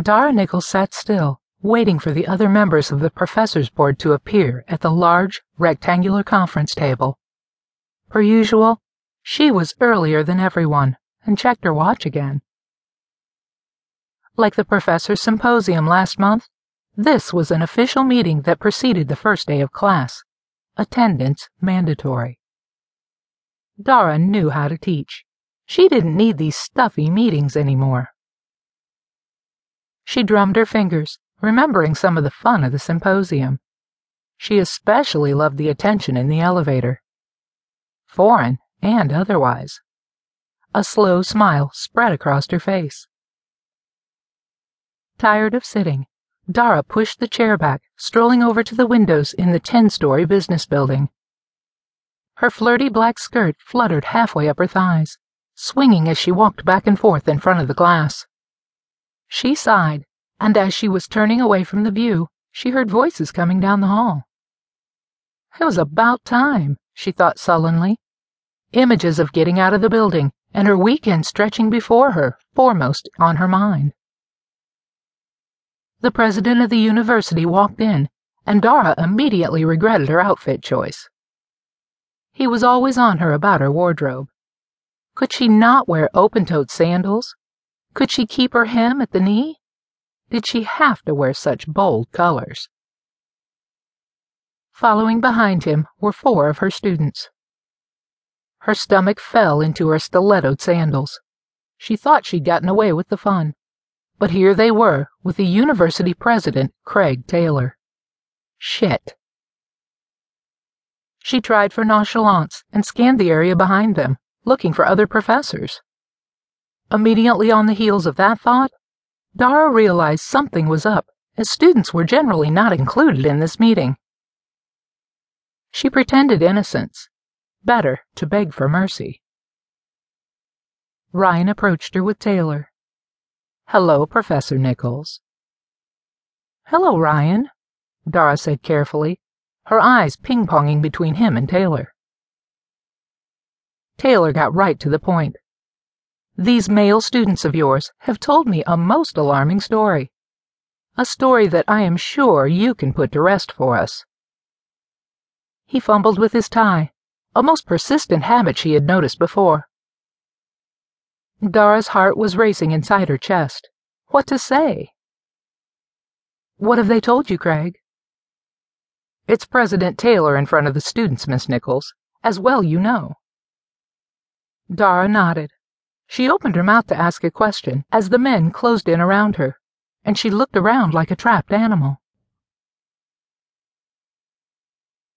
Dara Nichols sat still, waiting for the other members of the professors' board to appear at the large, rectangular conference table. Per usual, she was earlier than everyone and checked her watch again. Like the professors' symposium last month, this was an official meeting that preceded the first day of class. Attendance mandatory. Dara knew how to teach. She didn't need these stuffy meetings anymore. She drummed her fingers, remembering some of the fun of the symposium. She especially loved the attention in the elevator. Foreign and otherwise. A slow smile spread across her face. Tired of sitting, Dara pushed the chair back, strolling over to the windows in the 10 story business building. Her flirty black skirt fluttered halfway up her thighs, swinging as she walked back and forth in front of the glass. She sighed, and as she was turning away from the view, she heard voices coming down the hall. It was about time, she thought sullenly. Images of getting out of the building and her weekend stretching before her, foremost on her mind. The president of the university walked in, and Dara immediately regretted her outfit choice. He was always on her about her wardrobe. Could she not wear open toed sandals? Could she keep her hem at the knee? Did she have to wear such bold colors? Following behind him were four of her students. Her stomach fell into her stilettoed sandals. She thought she'd gotten away with the fun. But here they were with the university president, Craig Taylor. Shit. She tried for nonchalance and scanned the area behind them, looking for other professors. Immediately on the heels of that thought, Dara realized something was up, as students were generally not included in this meeting. She pretended innocence. Better to beg for mercy. Ryan approached her with Taylor. Hello, Professor Nichols. Hello, Ryan, Dara said carefully, her eyes ping ponging between him and Taylor. Taylor got right to the point. These male students of yours have told me a most alarming story. A story that I am sure you can put to rest for us. He fumbled with his tie, a most persistent habit she had noticed before. Dara's heart was racing inside her chest. What to say? What have they told you, Craig? It's President Taylor in front of the students, Miss Nichols, as well you know. Dara nodded. She opened her mouth to ask a question as the men closed in around her, and she looked around like a trapped animal.